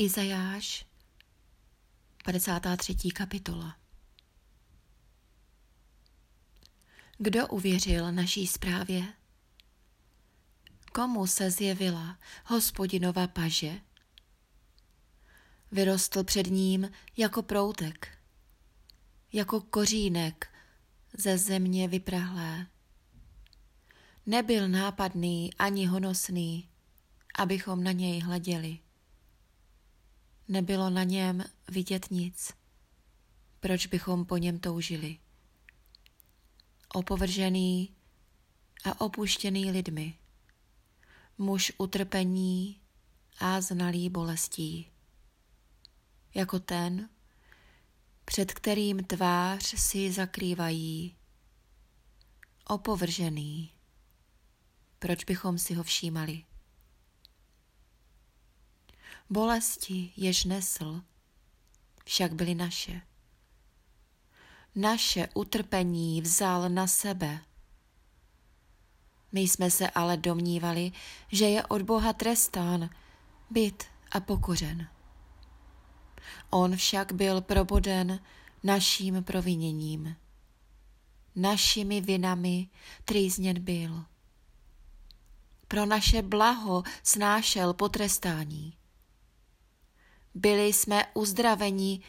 Izajáš, 53. kapitola. Kdo uvěřil naší zprávě? Komu se zjevila hospodinova paže? Vyrostl před ním jako proutek, jako kořínek ze země vyprahlé. Nebyl nápadný ani honosný, abychom na něj hleděli. Nebylo na něm vidět nic. Proč bychom po něm toužili? Opovržený a opuštěný lidmi. Muž utrpení a znalý bolestí. Jako ten, před kterým tvář si zakrývají. Opovržený. Proč bychom si ho všímali? Bolesti, jež nesl, však byly naše. Naše utrpení vzal na sebe. My jsme se ale domnívali, že je od Boha trestán, byt a pokořen. On však byl proboden naším proviněním. Našimi vinami trýzněn byl. Pro naše blaho snášel potrestání byli jsme uzdraveni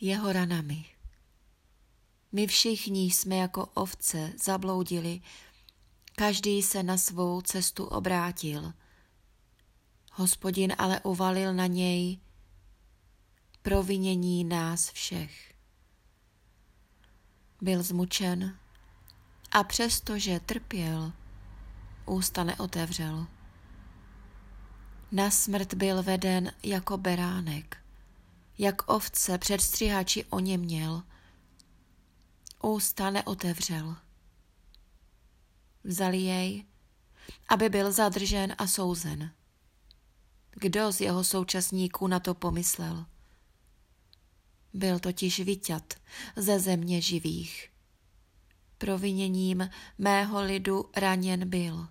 jeho ranami. My všichni jsme jako ovce zabloudili, každý se na svou cestu obrátil. Hospodin ale uvalil na něj provinění nás všech. Byl zmučen a přestože trpěl, ústa neotevřel. Na smrt byl veden jako beránek, jak ovce před střihači o ně měl. Ústa neotevřel. Vzali jej, aby byl zadržen a souzen. Kdo z jeho současníků na to pomyslel? Byl totiž vyťat ze země živých. Proviněním mého lidu raněn byl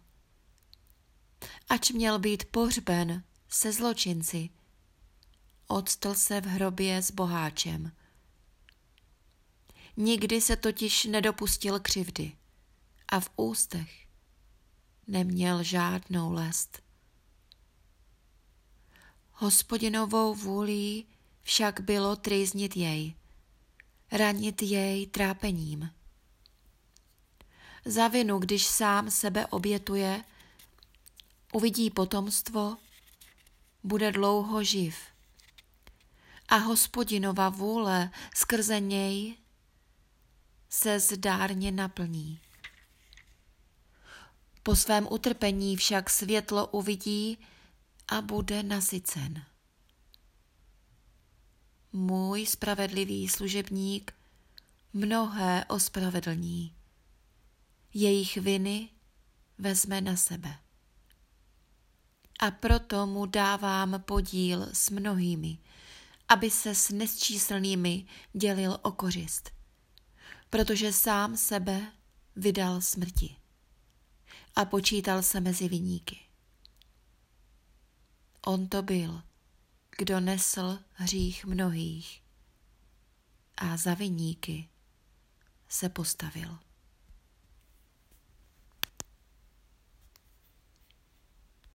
ač měl být pohřben se zločinci. Odstl se v hrobě s boháčem. Nikdy se totiž nedopustil křivdy a v ústech neměl žádnou lest. Hospodinovou vůlí však bylo trýznit jej, ranit jej trápením. Za vinu, když sám sebe obětuje, uvidí potomstvo, bude dlouho živ. A hospodinova vůle skrze něj se zdárně naplní. Po svém utrpení však světlo uvidí a bude nasycen. Můj spravedlivý služebník mnohé ospravedlní. Jejich viny vezme na sebe a proto mu dávám podíl s mnohými, aby se s nesčíslnými dělil o kořist, protože sám sebe vydal smrti a počítal se mezi viníky. On to byl, kdo nesl hřích mnohých a za viníky se postavil.